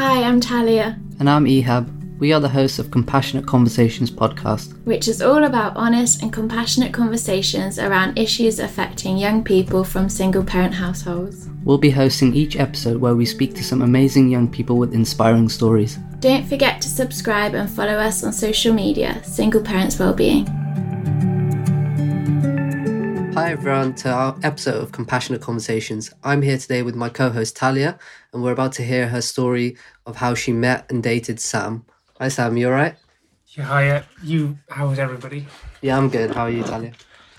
Hi, I'm Talia, And I'm Ihab. We are the hosts of Compassionate Conversations podcast. which is all about honest and compassionate conversations around issues affecting young people from single parent households. We'll be hosting each episode where we speak to some amazing young people with inspiring stories. Don't forget to subscribe and follow us on social media, Single Parents Wellbeing. Hi everyone to our episode of Compassionate Conversations. I'm here today with my co-host Talia, and we're about to hear her story of how she met and dated Sam. Hi Sam, you alright? Yeah, hiya. Uh, you, how's everybody? Yeah, I'm good. How are you, Talia?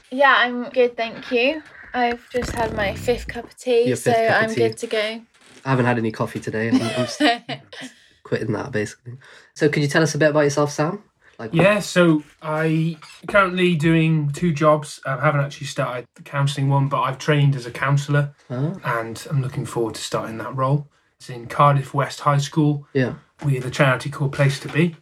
Yeah, I'm good, thank you. I've just had my fifth cup of tea, Your so fifth of I'm tea. good to go. I haven't had any coffee today. I'm, I'm just quitting that basically. So, could you tell us a bit about yourself, Sam? Like, Yeah, so I currently doing two jobs. I haven't actually started the counselling one, but I've trained as a counsellor, Oh, and I'm looking forward to starting that role. It's in Cardiff West High School yeah. with a charity called Place to Be,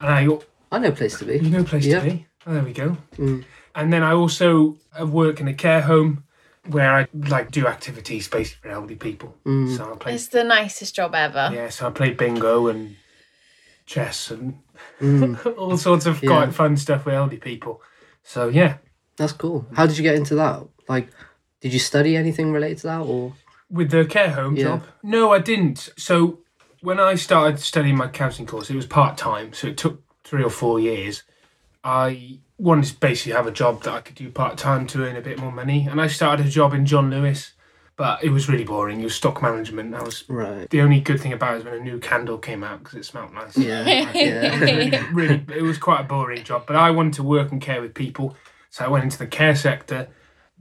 and I, I know place to be. You know Place Yeah. to Be. Oh, there we go. Mm. And then I also uh, work in a care home where I like do activities basically for elderly people. Mm. So I play It's the nicest job ever. Yeah, so I play bingo and chess and Mm. all sorts of Yeah. quite fun stuff with elderly people. So yeah, That's cool. How did you get into that? Like, did you study anything related to that, or? with the care home Yeah. job. No, I didn't. So when I started studying my counselling course, it was part time, so it took three or four years. I wanted to basically have a job that I could do part time to earn a bit more money, and I started a job in John Lewis, but it was really boring. It was stock management. That was Right. the only good thing about it was when a new candle came out because it smelled nice. Yeah. yeah. really it was quite a boring job but i wanted to work and care with people so i went into the care sector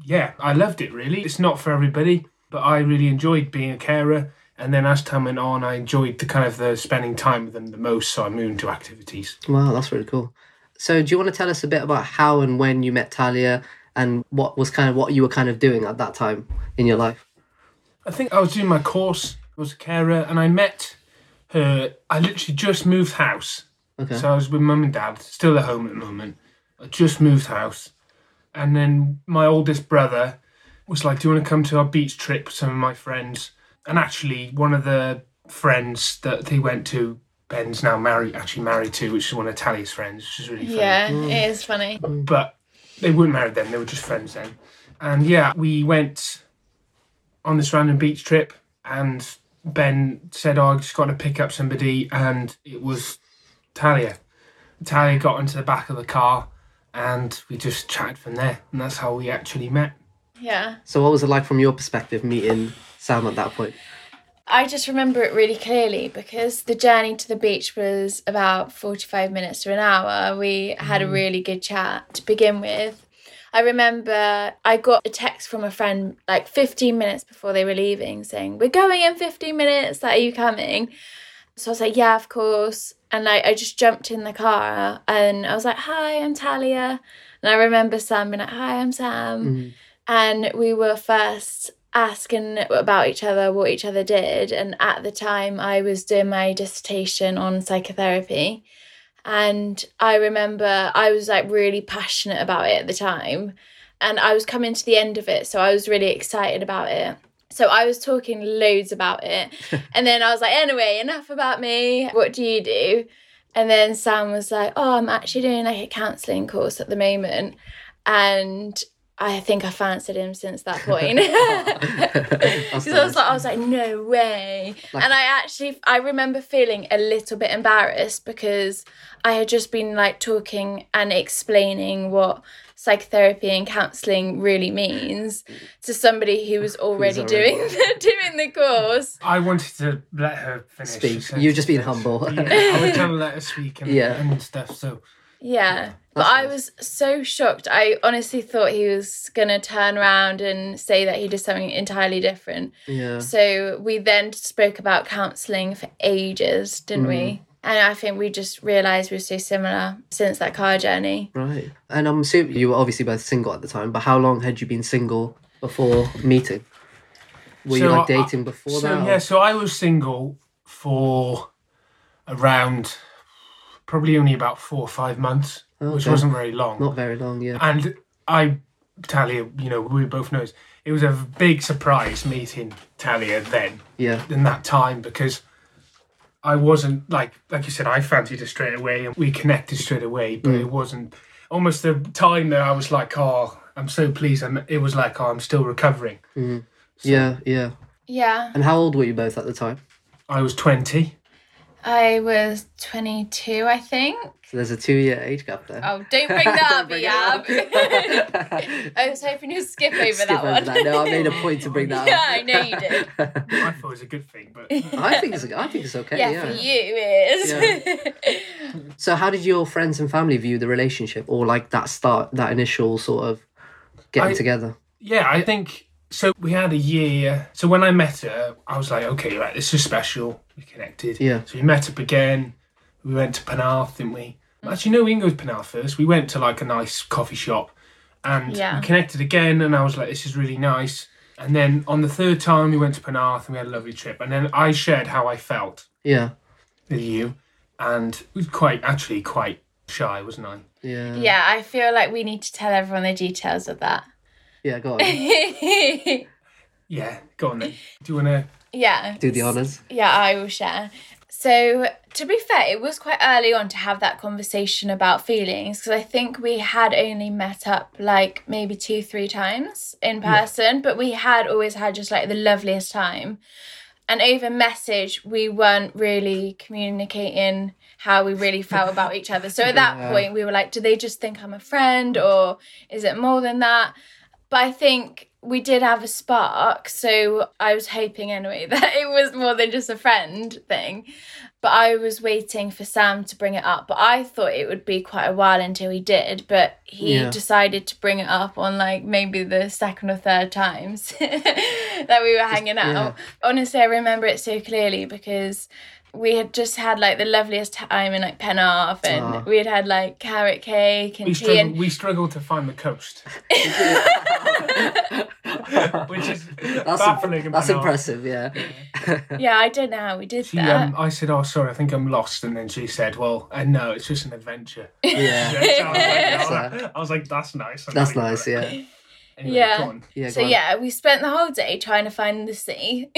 yeah i loved it really it's not for everybody but i really enjoyed being a carer and then as time went on i enjoyed the kind of the spending time with them the most so i moved into activities wow, that's really cool. So, do you want to tell us a bit about how and when you met Talia, and what was kind of what you were kind of doing at that time in your life? I think i was doing my course I was a carer and i met her i literally just moved house Okay. So I was with mum and dad, still at home at the moment. I just moved house. And then my oldest brother was like, Do you want to come to our beach trip with some of my friends? And actually, one of the friends that they went to, Ben's now married, actually married to, which is one of Talia's friends, which is really funny. Yeah, it is funny. But they weren't married then, they were just friends then. And yeah, we went on this random beach trip, and Ben said, Oh, I just got to pick up somebody. And it was Talia. Talia got into the back of the car, and we just chatted from there. And that's how we actually met. Yeah. So, what was it like from your perspective meeting Sam at that point? I just remember it really clearly because the journey to the beach was about 45 minutes to an hour. We had a mm. really good chat to begin with. I remember I got a text from a friend like 15 minutes before they were leaving saying, We're going in 15 minutes, like, are you coming? So I was like, Yeah, of course. And like I just jumped in the car and I was like, Hi, I'm Talia. And I remember Sam being like, Hi, I'm Sam Mm. and we were first asking about each other what each other did and at the time i was doing my dissertation on psychotherapy and i remember i was like really passionate about it at the time and i was coming to the end of it so i was really excited about it. So i was talking loads about it. And then i was like anyway enough about me. What do you do? And then sam was like oh i'm actually doing like a counselling course at the moment. And I think I fancied him since that point. Oh. That's Because I was like, I was like, no way. Like- and I actually, I remember feeling a little bit embarrassed because I had just been like talking and explaining what psychotherapy and counselling really means to somebody who was already already- doing the, doing the course. I wanted to let her finish. Speak. You're just being humble. Yeah, I was trying to let her speak and, Yeah. and stuff. So Yeah. But I was so shocked. I honestly thought he was going to turn around and say that he did something entirely different. yeah. So we then spoke about counselling for ages, didn't Mm. we? And I think we just realised we were so similar since that car journey. Right. And I'm assuming you were obviously both single at the time, but how long had you been single before meeting? Were you like dating before so that? or- yeah, so I was single for around probably only about four or five months, which wasn't very long. Not very long, yeah. And I, Talia, you know, we both knows it was a big surprise meeting Talia then Yeah. in that time because I wasn't like like you said, I fancied her straight away and we connected straight away, but Mm. it wasn't almost the time that I was like, oh, I'm so pleased. I'm, it was like, oh, I'm still recovering. Mhm. Yeah, yeah. Yeah. And how old were you both at the time? I was 20. I was 22, I think. So there's a two-year age gap there. Oh, don't bring that up, Bring Yab. up. I was hoping you'd skip over Skip that over one. that. No, I made a point to bring that yeah, up. I know you did. I thought it was a good thing, but I think it's I think it's okay. yeah, Yeah. for you it is. So how did your friends and family view the relationship, or like that start, that initial sort of getting I- together? yeah, I think so. We had a year. So when I met her, I was like, okay, right, this is special. We connected. Yeah. So we met up again. We went to Penarth, didn't we? Actually, no, we didn't go to Penarth first. We went to like a nice coffee shop and Yeah. we connected again. And I was like, this is really nice. And then on the third time, we went to Penarth and we had a lovely trip. And then I shared how I felt Yeah, with you. And it was quite, actually, quite shy, wasn't I? yeah, yeah, I feel like we need to tell everyone the details of that. Yeah. Go on, Yeah, go on then. Do you want to? yeah. do the honors. Yeah, I will share. So, to be fair, it was quite early on to have that conversation about feelings because I think we had only met up like maybe two, three times in hmm. person, but we had always had just like the loveliest time. And over message, we weren't really communicating how we really felt about each other. So at that Yeah. point, we were like, do they just think I'm a friend or is it more than that? But I think we did have a spark. So I was hoping anyway that it was more than just a friend thing. But I was waiting for Sam to bring it up. But I thought it would be quite a while until he did. But he Yeah. decided to bring it up on like maybe the second or third times that we were hanging out. yeah. Honestly, I remember it so clearly because we had just had like the loveliest time in like Penarth and Aw. we had had like carrot cake and We tea struggled, and we struggled to find the coast, which is That's, baffling. im- that's impressive. Yeah, yeah, I don't know how we did She, that. um, I said, "Oh, sorry, I think I'm lost," and then she said, "Well, uh, no, it's just an adventure." yeah, Yeah, so I, was like, That's, "Oh, that-" I was like, "That's nice." I'm that's nice. Yeah, Anyway, Yeah. yeah. so on. yeah, we spent the whole day trying to find the sea.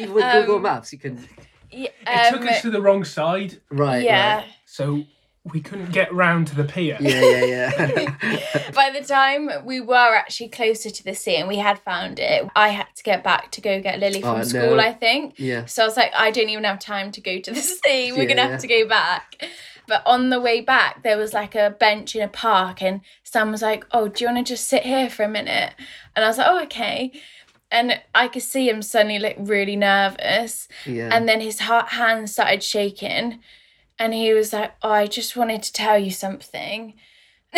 Even with Google Um, Maps, you can. Yeah, It took um, us to the wrong side, Right. yeah. Right. so we couldn't get round to the pier. Yeah, yeah, yeah. By the time we were actually closer to the sea and we had found it, I had to get back to go get Lily from Oh, no. school, I think. yeah. So I was like, I don't even have time to go to the sea. We're Yeah, gonna yeah. have to go back. But on the way back, there was like a bench in a park, and Sam was like, "Oh, do you want to just sit here for a minute?" And I was like, "Oh, okay." And I could see him suddenly like really nervous, Yeah. and then his ha- hands started shaking, and he was like, "Oh, I just wanted to tell you something."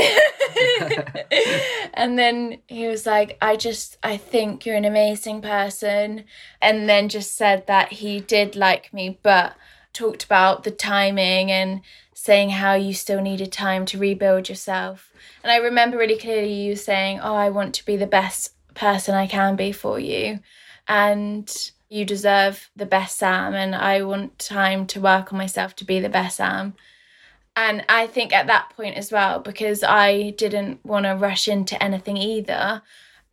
and then he was like, I just, I think you're an amazing person. And then just said that he did like me, but talked about the timing and saying how you still needed time to rebuild yourself. And I remember really clearly you saying, Oh, I want to be the best person I can be for you. And you deserve the best Sam. And I want time to work on myself to be the best Sam. And I think at that point as well, because I didn't want to rush into anything either.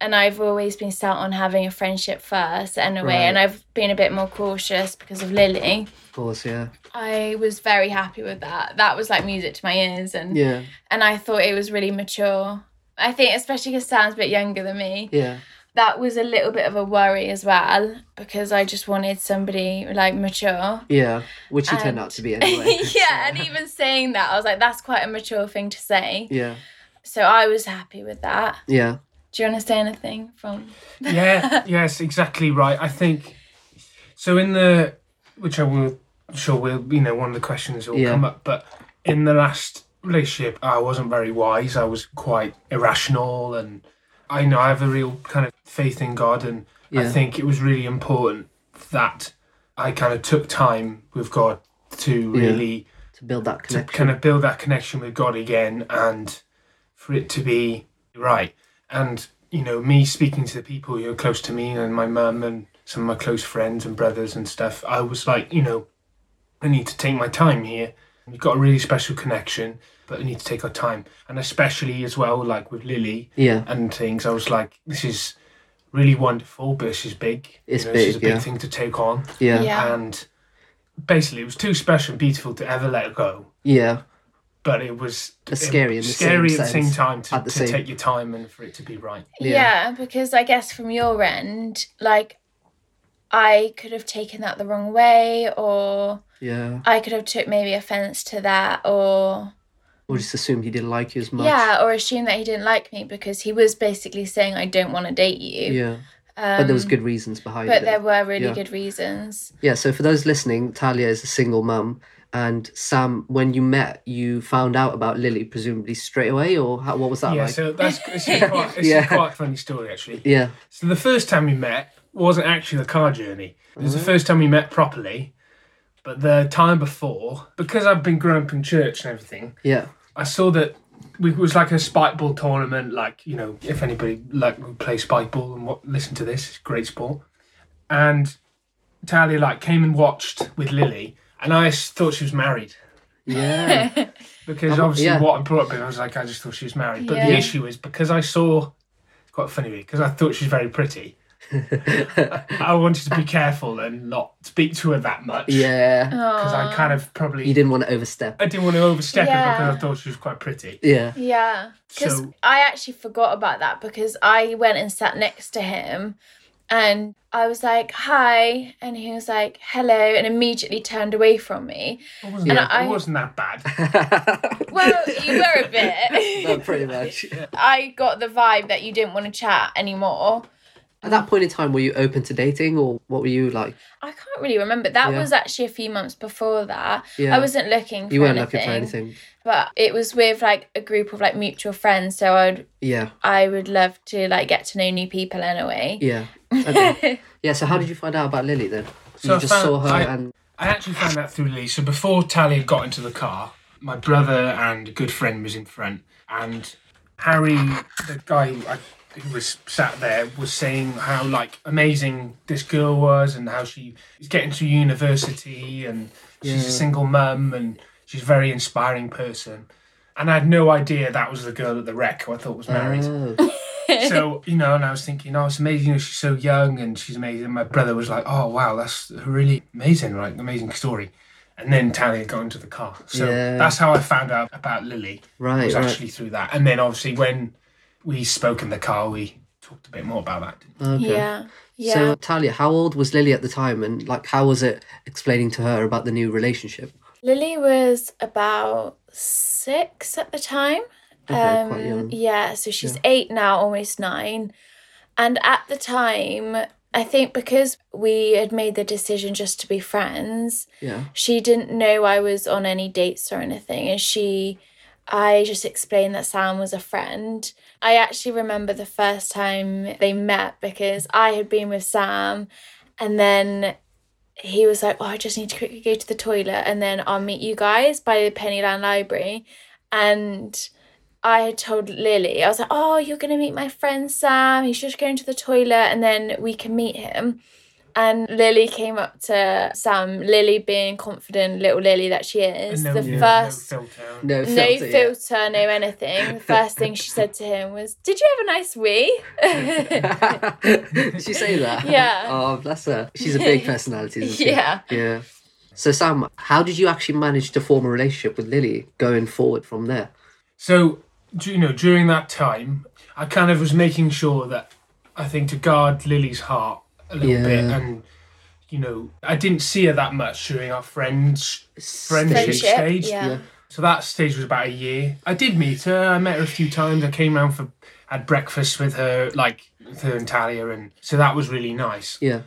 And I've always been set on having a friendship first anyway. Right. And I've been a bit more cautious because of Lily. of course. Yeah. I was very happy with that. That was like music to my ears. And, Yeah. and I thought it was really mature. I think, especially because Sam's a bit younger than me, Yeah. that was a little bit of a worry as well because I just wanted somebody like mature. Yeah. Which you turned out to be anyway. yeah, and even saying that, I was like, that's quite a mature thing to say. Yeah. So I was happy with that. Yeah. Do you want to say anything from? yeah, yes, exactly right. I think so. In the which I will sure will you know one of the questions will Yeah. come up, but in the last relationship, I wasn't very wise. I was quite irrational, and I know I have a real kind of faith in God, and I think it was really important that I kind of took time with God to Yeah. really To build that to kind of build that connection with God again and for it to be right. And, you know, me speaking to the people who are close to me and my mum and some of my close friends and brothers and stuff, I was like, you know, I need to take my time here. We've got a really special connection, but we need to take our time. And especially as well, like with Lily Yeah. and things, I was like, this is really wonderful, but it's just big. It's you know, It's big, a big yeah. thing to take on, Yeah. Yeah. Yeah. and basically, it was too special and beautiful to ever let it go. But it was It's scary in the scary same at the same time to, the to same- take your time and for it to be right. Yeah. Yeah. because I guess from your end, like I could have taken that the wrong way or Yeah. I could have took maybe offense to that or Or just assumed he didn't like you as much. yeah, or assume that he didn't like me because he was basically saying I don't want to date you. Yeah. Um, But there was good reasons behind But it. But there were really Yeah. good reasons. Yeah, so for those listening, Talia is a single mum. And Sam, when you met, you found out about Lily presumably straight away, or how, what was that yeah, like? so that's it's quite, it's Yeah. a quite funny story actually. Yeah, So the first time we met wasn't actually the car journey. It was Mm-hmm. the first time we met properly. But the time before, because I've been growing up in church and everything, yeah, I saw that we, it was like a spike ball tournament. Like you know, if anybody like would play spike ball and what, listen to this, it's great sport. And Talia like came and watched with Lily, and I thought she was married yeah, because obviously yeah. what I brought up in, I was like, I just thought she was married. But the issue is because I saw, it's quite funny because I thought she was very pretty. I wanted to be careful and not speak to her that much. yeah. Because I kind of probably You didn't want to overstep. I didn't want to overstep it Yeah. because I thought she was quite pretty. Yeah, Yeah. Because So- I actually forgot about that because I went and sat next to him and I was like, hi. And he was like, hello. And immediately turned away from me. It wasn't, And that, I- it wasn't that bad. Well, you were a bit. no, pretty much. I got the vibe that you didn't want to chat anymore. At that point in time, were you open to dating, or what were you like? I can't really remember. That Yeah. was actually a few months before that. Yeah, I wasn't looking for you weren't anything, looking for anything. But it was with like a group of like mutual friends. So I'd Yeah, I would love to like get to know new people anyway. yeah, okay. yeah. So how did you find out about Lily then? So you I just found- saw her, I- and I actually found that through Lee. So before Talia got into the car, my brother and a good friend was in front, and Harry, the guy who, I, who was sat there, was saying how like amazing this girl was, and how she is getting to university, and she's a single mum, and she's a very inspiring person. And I had no idea that was the girl at the rec who I thought was married Oh, so you know, and I was thinking, oh, it's amazing. You know, she's so young and she's amazing. My brother was like, oh wow, that's really amazing, like amazing story. And then Talia got into the car, so Yeah. that's how I found out about Lily. right, Was right. actually through that, and then obviously when we spoke in the car, we talked a bit more about that. didn't Okay. Yeah. Yeah. So Talia, how old was Lily at the time, and like how was it explaining to her about the new relationship? Lily was about six at the time. Okay, quite um, young. Yeah, so she's eight now, almost nine. And at the time, I think because we had made the decision just to be friends, Yeah, she didn't know I was on any dates or anything. And she, I just explained that Sam was a friend. I actually remember the first time they met because I had been with Sam and then he was like, Oh, I just need to quickly go to the toilet and then I'll meet you guys by the Penylan Library. And I had told Lily, I was like, Oh, you're going to meet my friend Sam. He's just going to the toilet and then we can meet him. And Lily came up to Sam, Lily being confident little Lily that she is. And the no- first, no filter. no no filter. yeah. no anything. The first thing she said to him was, Did you have a nice wee? Did she say that? Yeah. Oh, bless her. She's a big personality, isn't she? Yeah. Yeah. So Sam, how did you actually manage to form a relationship with Lily going forward from there? So, you know, during that time, I kind of was making sure that I think to guard Lily's heart a little bit, and you know, I didn't see her that much during our friends friendship Friendship, stage. yeah. Yeah. So that stage was about a year. I did meet her. I met her a few times. I came round for had breakfast with her, like with her and Talia, and so that was really nice. Yeah.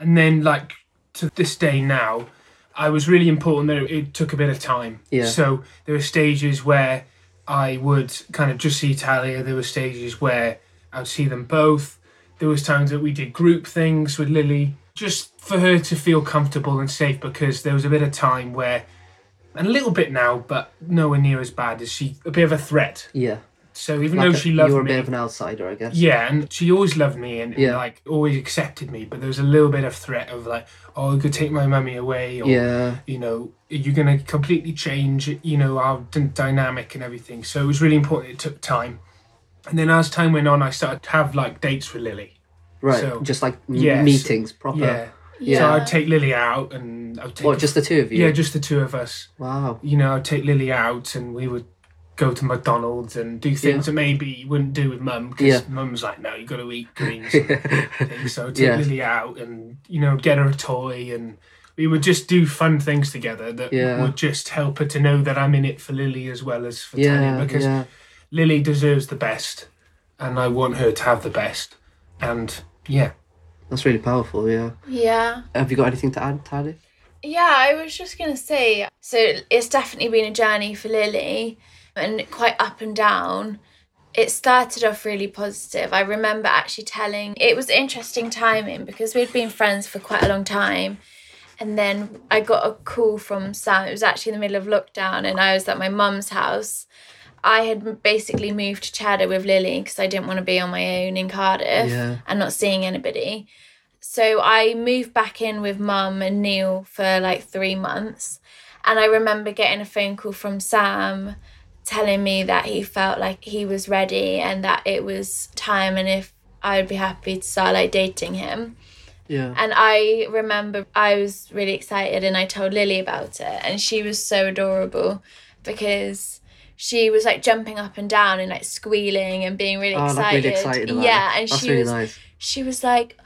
And then, like to this day now, I was really important that it, it took a bit of time. Yeah. So there were stages where I would kind of just see Talia. There were stages where I would see them both. There was times that we did group things with Lily, just for her to feel comfortable and safe. Because there was a bit of time where, and a little bit now, but nowhere near as bad as she, a bit of a threat. Yeah. So even Like though a- she loved me. you were a bit of an outsider, I guess. yeah, and she always loved me and, and, Yeah. like always accepted me. But there was a little bit of threat of like, oh, you could take my mummy away, or Yeah. you know, you're gonna completely change, you know, our d- dynamic and everything. So it was really important. It took time, and then as time went on, I started to have like dates with Lily, Right. So, just like yes. meetings, proper. yeah. Yeah. So I'd take Lily out and I'd take What, just the two of you? yeah, just the two of us. Wow. You know, I'd take Lily out and we would go to McDonald's and do things Yeah. that maybe you wouldn't do with mum because Yeah. mum's like, no, you've got to eat greens. and. So I'd take Yeah. Lily out and you know get her a toy and we would just do fun things together that Yeah. would just help her to know that I'm in it for Lily as well as for yeah. Talia because yeah. Lily deserves the best and I want her to have the best. And yeah, That's really powerful. Yeah. Yeah. Have you got anything to add, Tali? Yeah, I was just going to say so it's definitely been a journey for Lily and quite up and down. It started off really positive. I remember actually telling it was interesting timing because we'd been friends for quite a long time. And then I got a call from Sam. It was actually in the middle of lockdown, and I was at my mum's house. I had basically moved to Cheddar with Lily because I didn't want to be on my own in Cardiff Yeah. and not seeing anybody. So I moved back in with mum and Neil for like three months. And I remember getting a phone call from Sam telling me that he felt like he was ready and that it was time and if I would be happy to start like dating him. Yeah. And I remember I was really excited and I told Lily about it and she was so adorable because she was like jumping up and down and like squealing and being really Oh, excited. like really excited yeah, and That's she really was nice. she was like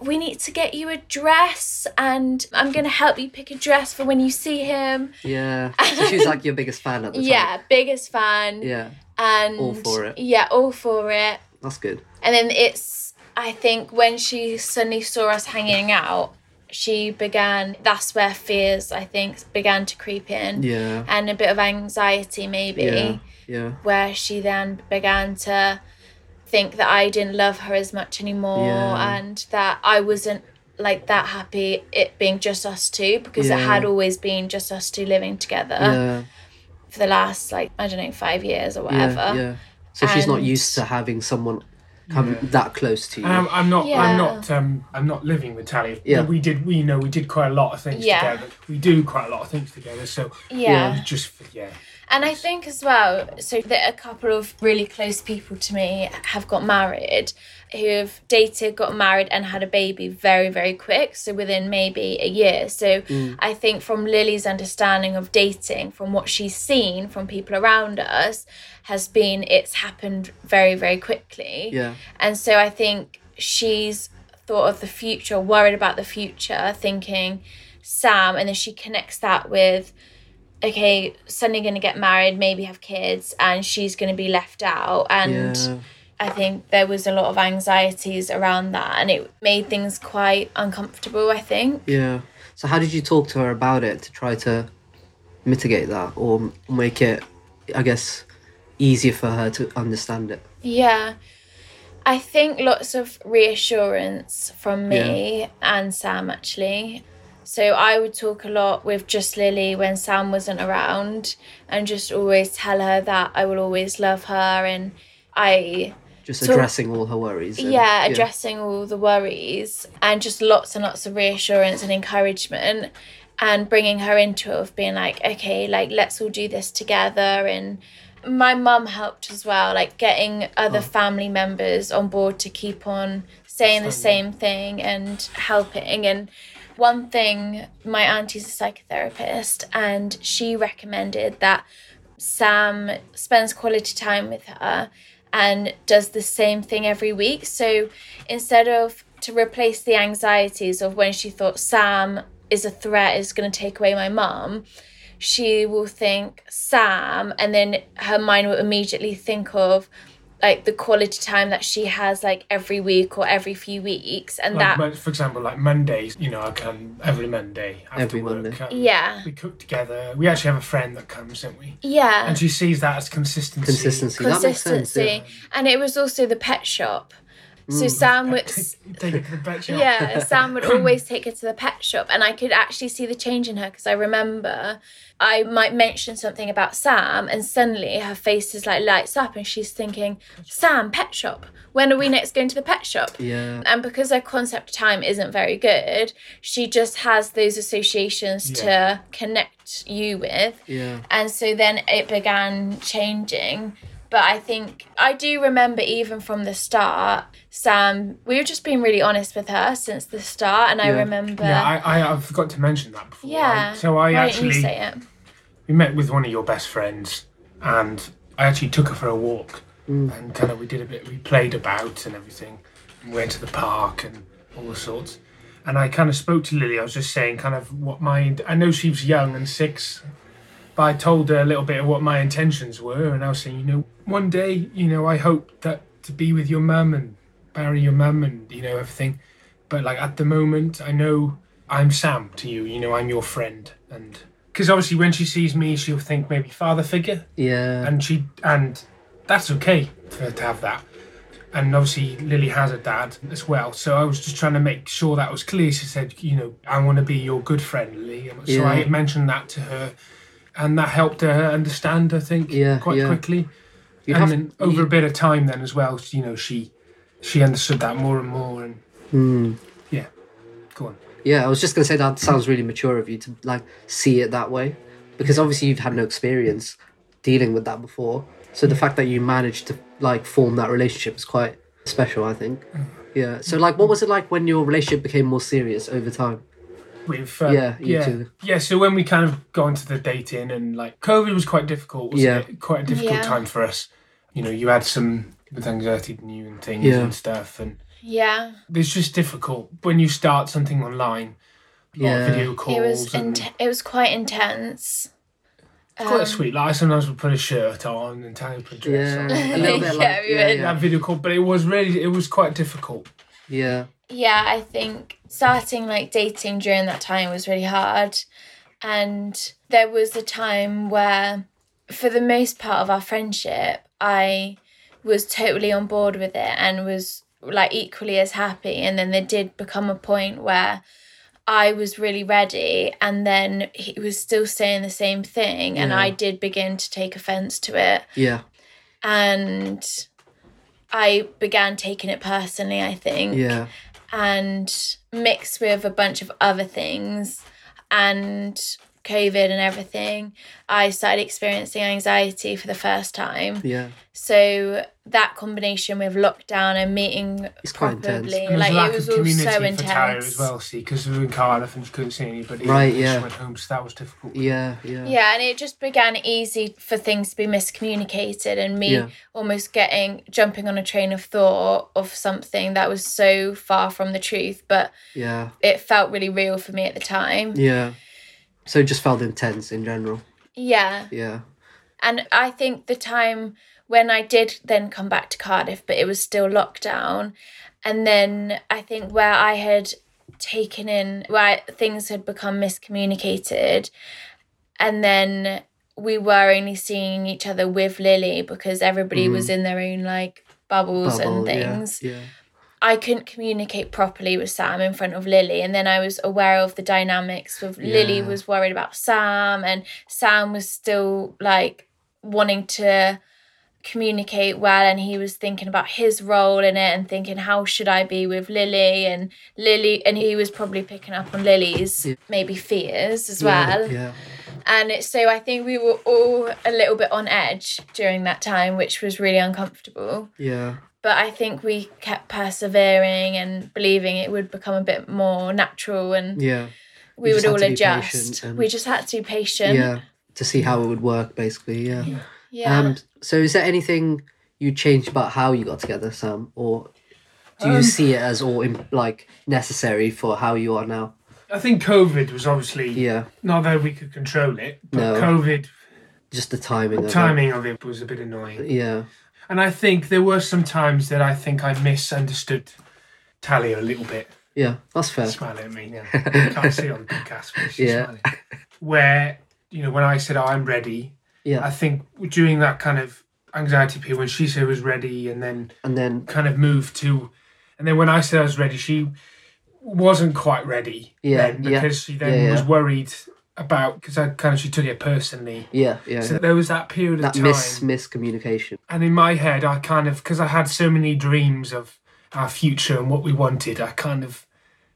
we need to get you a dress and I'm to help you pick a dress for when you see him. Yeah. So she's like your biggest fan at the time. Yeah, biggest fan. Yeah. And All for it. Yeah, all for it. That's good. And then it's, I think, when she suddenly saw us hanging out, she began, that's where fears, I think, began to creep in. Yeah. And a bit of anxiety, maybe, Yeah. Yeah. where she then began to think that I didn't love her as much anymore Yeah. and that I wasn't like that happy it being just us two because it had always been just us two living together yeah. for the last like I don't know five years or whatever. Yeah. So she's not used to having someone come Yeah. that close to you. And I'm, I'm not. Yeah. I'm not. Um, I'm not living with Tally. Yeah. We did. We you know we did quite a lot of things Yeah. together. We do quite a lot of things together. So Yeah. Yeah. just yeah. And I think as well, so that a couple of really close people to me have got married, who have dated, got married, and had a baby very, very quick. So within maybe a year. So Mm. I think from Lily's understanding of dating, from what she's seen from people around us, has been it's happened very, very quickly. yeah. And so I think she's thought of the future, worried about the future, thinking Sam, and then she connects that with, okay, suddenly going to get married, maybe have kids, and she's going to be left out. And yeah. I think there was a lot of anxieties around that, and it made things quite uncomfortable, I think. Yeah. So how did you talk to her about it to try to mitigate that or make it, I guess, easier for her to understand it? Yeah. I think lots of reassurance from me and Sam actually. So I would talk a lot with just Lily when Sam wasn't around and just always tell her that I will always love her and I Just So- addressing all her worries. and- yeah, addressing all the worries and just lots and lots of reassurance and encouragement and bringing her into it of being like, okay, like let's all do this together. And my mum helped as well, like getting other oh. family members on board to keep on saying the same thing and helping. And one thing my auntie's a psychotherapist and she recommended that Sam spends quality time with her and does the same thing every week. So instead of to replace the anxieties of when she thought Sam is a threat, is going to take away my mum, she will think Sam, and then her mind will immediately think of like the quality time that she has like every week or every few weeks, and Like, that for example, like Mondays. You know, I come every Monday after Every work. Monday. yeah, We cook together. We actually have a friend that comes, don't we? yeah. And she sees that as consistency. Consistency. That makes sense. consistency Yeah. and it was also the pet shop so Mm. sam Take, take it to the pet shop. yeah sam would always take her to the pet shop and i could actually see the change in her because i remember i might mention something about sam and suddenly her face is like lights up and she's thinking sam pet shop when are we next going to the pet shop Yeah. and because her concept of time isn't very good she just has those associations to connect you with Yeah. and so then it began changing But I think I do remember even from the start, Sam, we've just been really honest with her since the start. And I remember. Yeah, I, I, I forgot to mention that before. Yeah. I- so I Why don't you actually say it? we met with one of your best friends, and I actually took her for a walk, mm. and kind of we did a bit. We played about and everything. We went to the park and all the sorts. And I kind of spoke to Lily. I was just saying, kind of what my. I know she was young and six, but I told her a little bit of what my intentions were, and I was saying, you know, one day, you know, I hope that to be with your mum and bury your mum and you know everything. But like at the moment, I know I'm Sam to you. You know, I'm your friend, and because obviously when she sees me, she'll think maybe father figure, Yeah. and she and that's okay for her to have that. And obviously Lily has a dad as well, so I was just trying to make sure that was clear. She said, you know, I want to be your good friend, Lily. So Yeah. I mentioned that to her, and that helped her understand. I think Yeah, quite yeah. quickly. You and have then over you- a bit of time, then as well, you know, she she understood that more and more. And Hmm. yeah, go on. Yeah, I was just gonna say that sounds really mature of you to like see it that way, because obviously you've had no experience dealing with that before. So the fact that you managed to like form that relationship is quite special, I think. Yeah. So like, what was it like when your relationship became more serious over time? With uh, Yeah, you yeah too. yeah so when we kind of got into the dating and like covid was quite difficult wasn't Yeah. it quite a difficult Yeah. time for us you know you had some with anxiety and you and things Yeah. and stuff and Yeah. it's just difficult when you start something online Yeah. video calls It was and int- it was quite intense. it's quite Um, sweet like I sometimes would put a shirt on and Talia put a dress Yeah, on a little bit Yeah, like we yeah, yeah, that video call but it was really it was quite difficult yeah, yeah, I think starting like dating during that time was really hard. And there was a time where, for the most part of our friendship, I was totally on board with it and was like equally as happy. And then there did become a point where I was really ready, and then he was still saying the same thing. And Yeah. I did begin to take offense to it. yeah, And I began taking it personally, I think yeah, and mixed with a bunch of other things. And COVID and everything, I started experiencing anxiety for the first time. yeah. So that combination with lockdown and meeting It's quite intense. properly, like lack it was of all community so for Tara intense. as well see because we were in Cardiff and she couldn't see anybody Right, yeah. she went home so that was difficult Yeah, yeah, Yeah, and it just began easy for things to be miscommunicated and me Yeah. almost getting jumping on a train of thought of something that was so far from the truth, but yeah, it felt really real for me at the time. yeah. So it just felt intense in general. Yeah. Yeah, And I think the time when I did then come back to Cardiff, but it was still lockdown. And then I think where I had taken in, where things had become miscommunicated. And then we were only seeing each other with Lily because everybody was mm. in their own like bubbles Bubble, and yeah, things. Yeah, I couldn't communicate properly with Sam in front of Lily. And then I was aware of the dynamics with Lily was worried about Sam and Sam was still like wanting to communicate well and he was thinking about his role in it and thinking how should I be with Lily and Lily and he was probably picking up on Lily's Yeah. maybe fears as yeah, well. Yeah, And so I think we were all a little bit on edge during that time, which was really uncomfortable yeah, but I think we kept persevering and believing it would become a bit more natural and yeah, we You would all to be patient adjust. We just had to be patient. yeah. To see how it would work, basically. Yeah. Yeah. Um. So, is there anything you changed about how you got together, Sam, or do you Um, see it as all im- like necessary for how you are now? I think COVID was obviously Yeah. not that we could control it, but No. COVID Just the timing. of it. timing of it was a bit annoying. Yeah. And I think there were some times that I think I misunderstood Talia a little bit. Yeah. That's fair. Smiling at me now. Can't see on the podcast, but she's Yeah. smiling. Where, you know, when I said, oh, I'm ready, Yeah. I think during that kind of anxiety period, when she said was ready and then And then kind of moved to, and then when I said I was ready, she wasn't quite ready Yeah, then yeah. because she then Yeah, yeah. was worried about, because I kind of, she took it personally. yeah, yeah. So there was that period of time. mis miscommunication. And in my head, I kind of, because I had so many dreams of our future and what we wanted, I kind of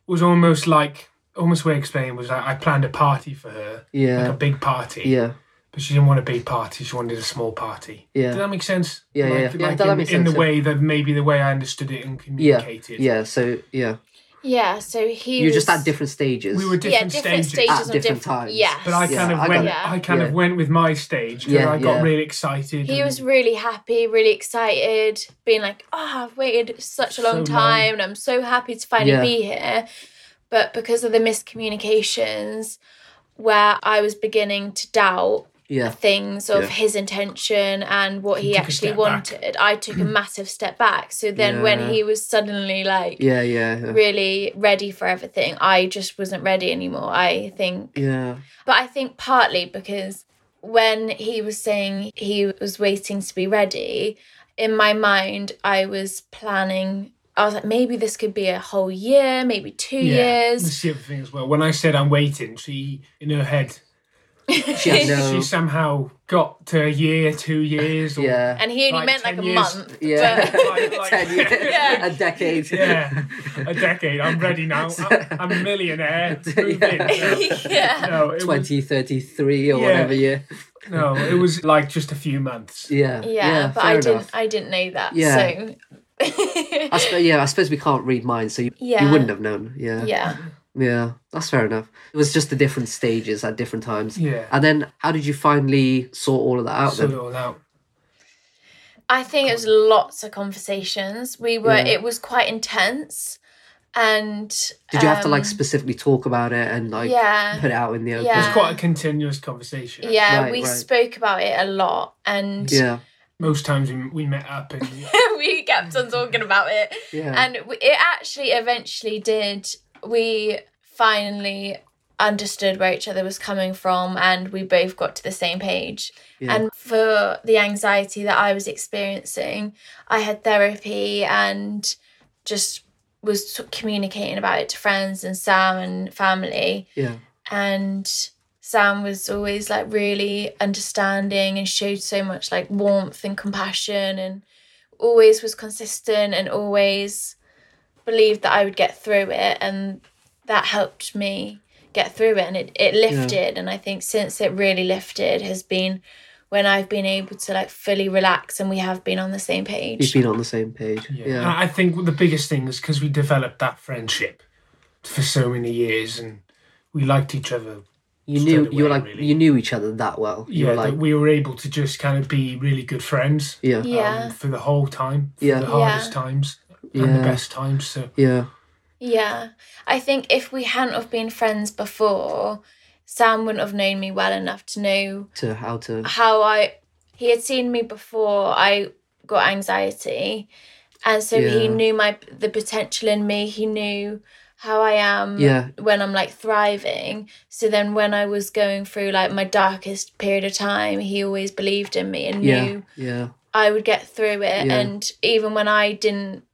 was almost like, almost way explaining was like I planned a party for her, Yeah. like Yeah. a big party. Yeah. But she didn't want a big party. She wanted a small party. Yeah. Does that make sense? Yeah, yeah, like, yeah. Yeah, Like that in, makes in sense, the yeah. way that maybe the way I understood it and communicated. Yeah. yeah So yeah, Yeah, so he you're was, just at different stages. We were yeah different, different stages. stages, At different different times. Yes, But I Yeah, kind of I went. got. I kind Yeah. of went with my stage because Yeah, I got yeah. really excited. he and- was really happy, really excited, being like, "Oh, I've waited such a long So long. time, and I'm so happy to finally Yeah. be here." But because of the miscommunications, where I was beginning to doubt yeah. things of Yeah. his intention and what You he actually step back. wanted, I took a massive step back. So then, when he was suddenly like Yeah. Yeah. Yeah. really ready for everything, I just wasn't ready anymore. I think Yeah. But I think partly because when he was saying he was waiting to be ready, in my mind, I was planning. I was like, maybe this could be a whole year, maybe two Yeah, years. That's the other thing as well. When I said I'm waiting, she in her head, She had no. she somehow got to a year, two years. Or, yeah. And he only Like meant like a years. month. Yeah. But Like- like- Ten years. Yeah. A decade. Yeah, a decade. I'm ready now. I'm, I'm a millionaire. Move in. No, yeah. no, it 2033 or Yeah. whatever year. no, it was like just a few months. Yeah. Yeah, but fair I didn't. I didn't know that. Yeah. So I sp- yeah, I suppose we can't read minds, so you, Yeah. you wouldn't have known. Yeah. yeah. Yeah, that's fair enough. It was just the different stages at different times. Yeah, And then how did you finally sort all of that out sort then? it all out. I think it was lots of conversations. We were Yeah. it was quite intense and Did you have to like um, specifically talk about it and like yeah. put it out in the open? Yeah. It was quite a continuous conversation. Yeah, Right, we right. spoke about it a lot and Yeah. Most times we, we met up and we kept on talking about it. Yeah. And it actually eventually did. We finally understood where each other was coming from and we both got to the same page. Yeah. And for the anxiety that I was experiencing, I had therapy and just was communicating about it to friends and Sam and family. yeah. and Sam was always like really understanding and showed so much like warmth and compassion and always was consistent and always believed that I would get through it and that helped me get through it and it, it lifted and I think since it really lifted has been when I've been able to like fully relax and we have been on the same page. You've been on the same page. Yeah. Yeah. I think the biggest thing is because we developed that friendship for so many years and we liked each other. You straight knew you were like really. you knew each other that well. You Yeah, were like that we were able to just kind of be really good friends yeah. Yeah. um, for the whole time, for Yeah. the Yeah. hardest times and the Yeah. best times. So Yeah. Yeah. I think if we hadn't have been friends before, Sam wouldn't have known me well enough to know To how to how I he had seen me before I got anxiety and so he knew my the potential in me he knew how I am Yeah. when I'm like thriving so then when I was going through like my darkest period of time he always believed in me and Yeah. knew Yeah. I would get through it Yeah. and even when I didn't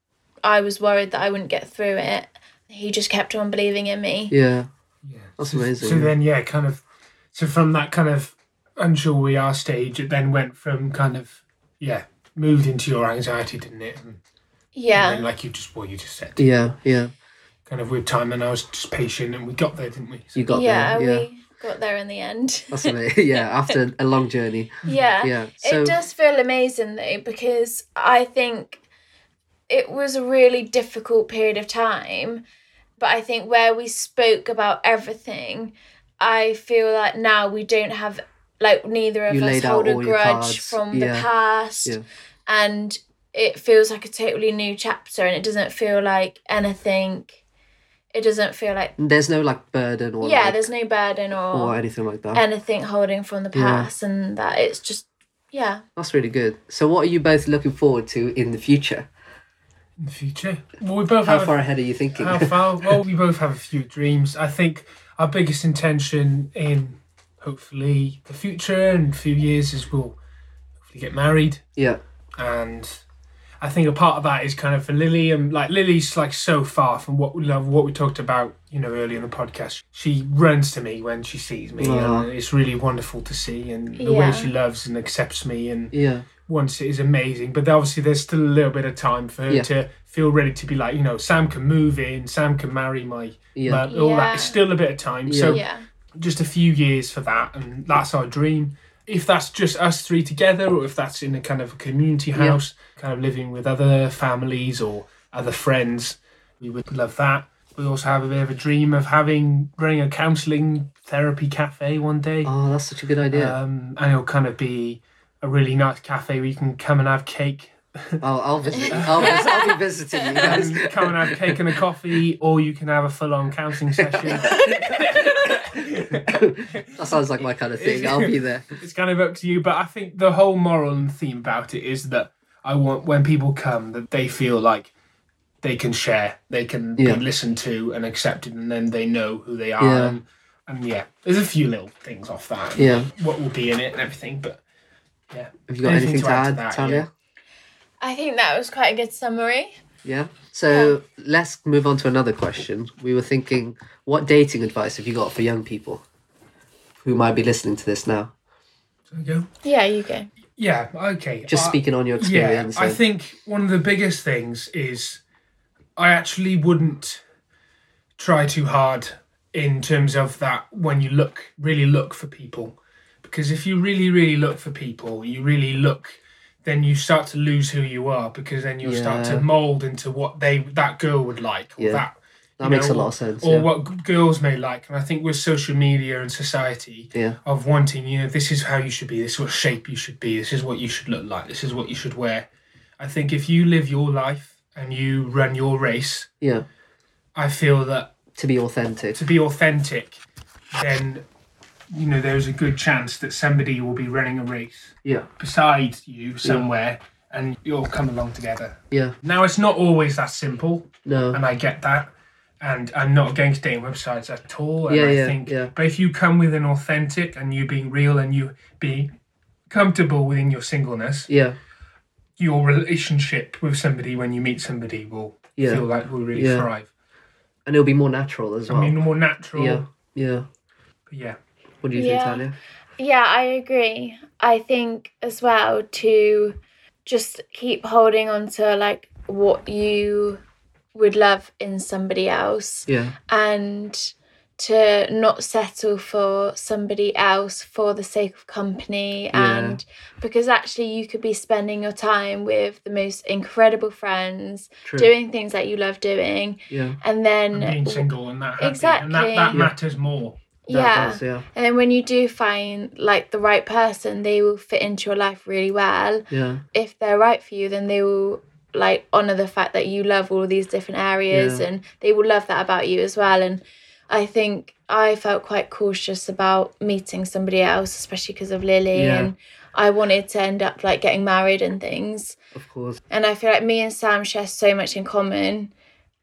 I was worried that I wouldn't get through it he just kept on believing in me Yeah. yeah, That's so, amazing, So then, yeah, kind of. So from that kind of unsure we are stage, it then went from kind of yeah moved into your anxiety, didn't it? And, yeah and then, like you just what you just said, Yeah. Yeah. kind of with time, and I was just patient, and we got there, didn't we? So, You got yeah, there. Yeah. we got there in the end. That's amazing. yeah. After a long journey. yeah. Yeah. So it does feel amazing though because I think it was a really difficult period of time, but I think where we spoke about everything, I feel like now we don't have like neither of You us hold a grudge from yeah, the past yeah. and it feels like a totally new chapter and it doesn't feel like anything it doesn't feel like there's no like burden or yeah like, there's no burden or, or anything like that. anything holding from the Yeah. past and that it's just yeah That's really good. So what are you both looking forward to in the future? In the future, well, we both How have. far ahead are you thinking? How far? Well, we both have a few dreams. I think our biggest intention in hopefully the future and a few years is we'll hopefully get married. yeah. And I think a part of that is kind of for Lily and like Lily's like so far from what we love, what we talked about, you know, earlier in the podcast. She runs to me when she sees me, Aw. and uh-huh. it's really wonderful to see. And the Yeah. way she loves and accepts me and Yeah. Wants it is amazing. But obviously, there's still a little bit of time for her Yeah. to feel ready to be like, you know, Sam can move in, Sam can marry my Yeah. mum, all that. It's still a bit of time. So yeah just a few years for that, and that's our dream. if that's just us three together or if that's in a kind of a community house, kind of living with other families or other friends, we would love that. We also have a bit of a dream of having running a counselling therapy cafe one day. Oh, that's such a good idea. Um, and it'll kind of be a really nice cafe where you can come and have cake. I'll, I'll visit. I'll, vis- I'll be visiting you guys. And come and have cake and a coffee, or you can have a full on counselling session. that sounds like my kind of thing. I'll be there. it's kind of up to you. But I think the whole moral and theme about it is that I want when people come that they feel like they can share, they can Yeah. be listened to and accepted, and then they know who they are. Yeah. And, and yeah, there's a few little things off that. Yeah. What will be in it and everything, but yeah. Have you got Anything anything, to to add to that, Talia? I think that was quite a good summary. Yeah. So let's move on to another question. We were thinking, what dating advice have you got for young people who might be listening to this now? So go. Yeah, you go. Yeah. Okay. Just I- speaking on your experience. Yeah, experience. I think one of the biggest things is I actually wouldn't try too hard in terms of that when you look, really look for people. Because if you really, really look for people, you really look, then you start to lose who you are because then you'll start to mold into what they that girl would like or Yeah. that that makes know, a lot of sense. or yeah. what girls may like. And I think with social media and society, Yeah. of wanting, you know, this is how you should be, this is what shape you should be, this is what you should look like, this is what you should wear. I think if you live your life and you run your race, yeah. I feel that To be authentic. to be authentic, then you know there's a good chance that somebody will be running a race Yeah. beside you somewhere and you'll come along together. Yeah. Now it's not always that simple, No. and I get that. And I'm not against dating websites at all. And Yeah, I yeah, think, yeah. but if you come with an authentic and you being real and you be comfortable within your singleness, Yeah. your relationship with somebody when you meet somebody will Yeah. feel like will really Yeah. thrive. And it'll be more natural as well. I mean, more natural. yeah. Yeah. But yeah. What do you think, Yeah. Talia? Yeah, I agree. I think as well to just keep holding on to like what you would love in somebody else Yeah. and to not settle for somebody else for the sake of company Yeah. and because actually you could be spending your time with the most incredible friends True. doing things that you love doing yeah. and then And being single and that happy. And Exactly. that, that Yeah. matters more. Yeah does, yeah. and then when you do find like the right person, they will fit into your life really well. Yeah. If they're right for you, then they will like honor the fact that you love all these different areas Yeah. and they will love that about you as well. And I think I felt quite cautious about meeting somebody else, especially because of Lily. Yeah. And I wanted to end up like getting married and things. Of course. And I feel like me and Sam share so much in common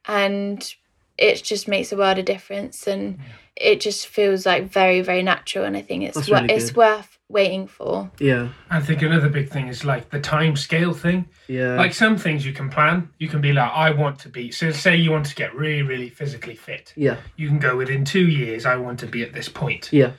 and it just makes a world of difference and it just feels like very, very natural and I think it's That's wor- really it's worth waiting for. Yeah. I think another big thing is like the time scale thing. Yeah. Like some things you can plan. You can be like, I want to be. So say you want to get really, really physically fit. yeah. You can go within two years. I want to be at this point. Yeah.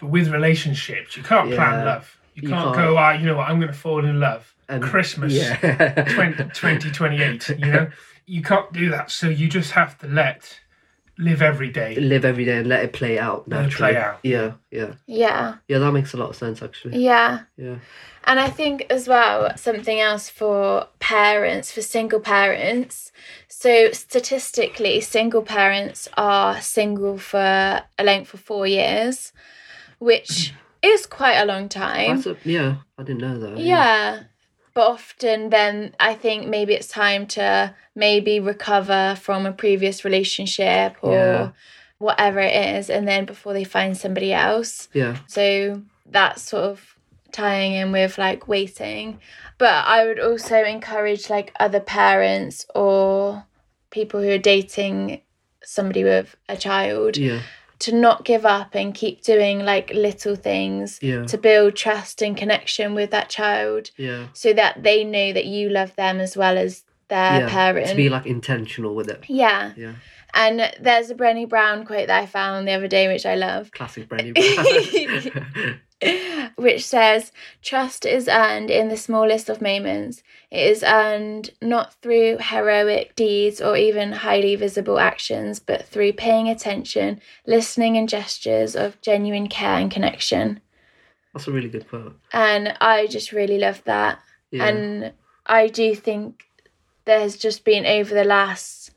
But with relationships, you can't Yeah. plan love. You, You can't, can't. go, ah, you know what, I'm going to fall in love. And- Christmas Yeah. 20, 2028, you know? You can't do that. So you just have to let live every day. Live every day and let it play out Let it naturally. play out. Yeah. Yeah. Yeah. Yeah. That makes a lot of sense, actually. Yeah. Yeah. And I think as well, something else for parents, for single parents. So, statistically, single parents are single for a length of four years, which is quite a long time. That's a, yeah. I didn't know that. Yeah. But often, then I think maybe it's time to maybe recover from a previous relationship or Yeah. whatever it is, and then before they find somebody else. Yeah. So that's sort of tying in with like waiting. But I would also encourage like other parents or people who are dating somebody with a child Yeah. To not give up and keep doing like little things Yeah. to build trust and connection with that child Yeah. so that they know that you love them as well as their yeah. parent. To be like intentional with it. yeah. Yeah. And there's a Brené Brown quote that I found the other day, which I love, Classic Brené Brown. which says, Trust is earned in the smallest of moments. It is earned not through heroic deeds or even highly visible actions, but through paying attention, listening, and gestures of genuine care and connection. That's a really good quote. And I just really love that. Yeah. And I do think there has just been over the last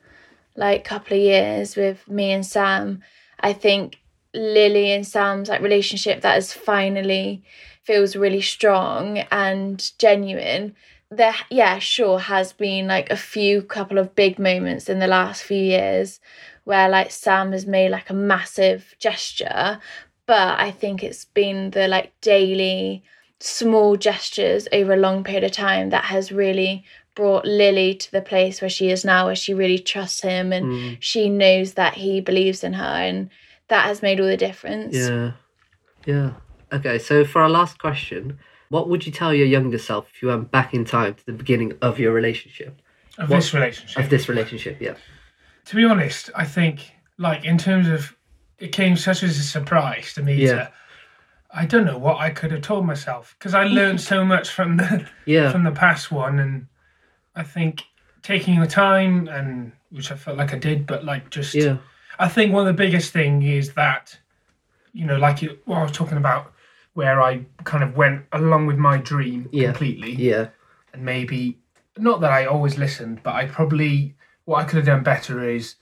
like couple of years with me and Sam, I think Lily and Sam's like relationship that is finally feels really strong and genuine. There yeah, sure has been like a few couple of big moments in the last few years where like Sam has made like a massive gesture, but I think it's been the like daily small gestures over a long period of time that has really brought Lily to the place where she is now, where she really trusts him and Mm, she knows that he believes in her, and that has made all the difference. yeah. Yeah. Okay, so for our last question, what would you tell your younger self if you went back in time to the beginning of your relationship? Of What- this relationship. Of this relationship, yeah. to be honest, I think like in terms of it came such as a surprise to me. Yeah. To, I don't know what I could have told myself because I learned so much from the Yeah. from the past one, and I think taking the time and which I felt like I did, but like just Yeah. I think one of the biggest thing is that you know, like you, what I was talking about, where I kind of went along with my dream Yeah. completely, Yeah. and maybe not that I always listened, but I probably what I could have done better is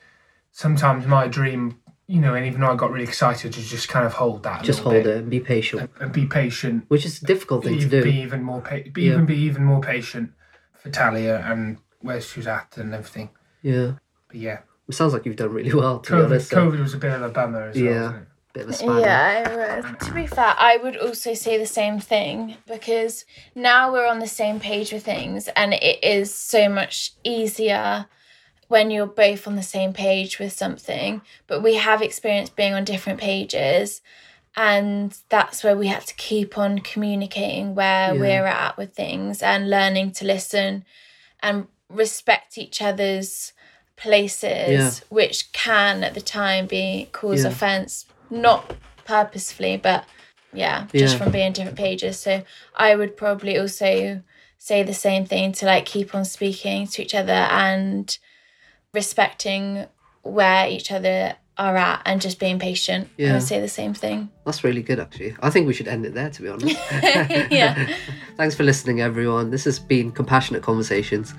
sometimes my dream, you know, and even though I got really excited, to just kind of hold that, Just hold it and be patient, and be patient, which is a difficult thing to be, be do. even more pa- be Yeah. even be even more patient for Talia and where she's at and everything. Yeah. But yeah, It sounds like you've done really well, to be COVID, honest. so- COVID was a bit of a bummer as well. Yeah. Wasn't it? Bit of a. Yeah, I would. To be fair, I would also say the same thing because now we're on the same page with things, and it is so much easier when you're both on the same page with something. But we have experienced being on different pages, and that's where we have to keep on communicating where Yeah. we're at with things and learning to listen and respect each other's places Yeah. which can at the time be cause Yeah. offense not purposefully but yeah just Yeah. from being different pages so i would probably also say the same thing to like keep on speaking to each other and respecting where each other are at and just being patient i Yeah. would say the same thing That's really good, actually. I think we should end it there, to be honest. Yeah. Thanks for listening, everyone. This has been Compassionate Conversations.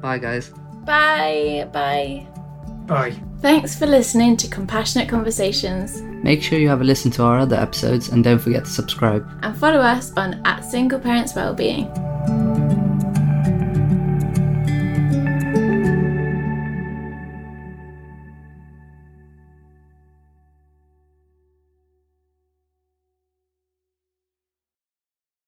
Bye, guys. Bye bye Bye. thanks for listening to compassionate conversations Make sure you have a listen to our other episodes and don't forget to subscribe. and follow us on at single parents wellbeing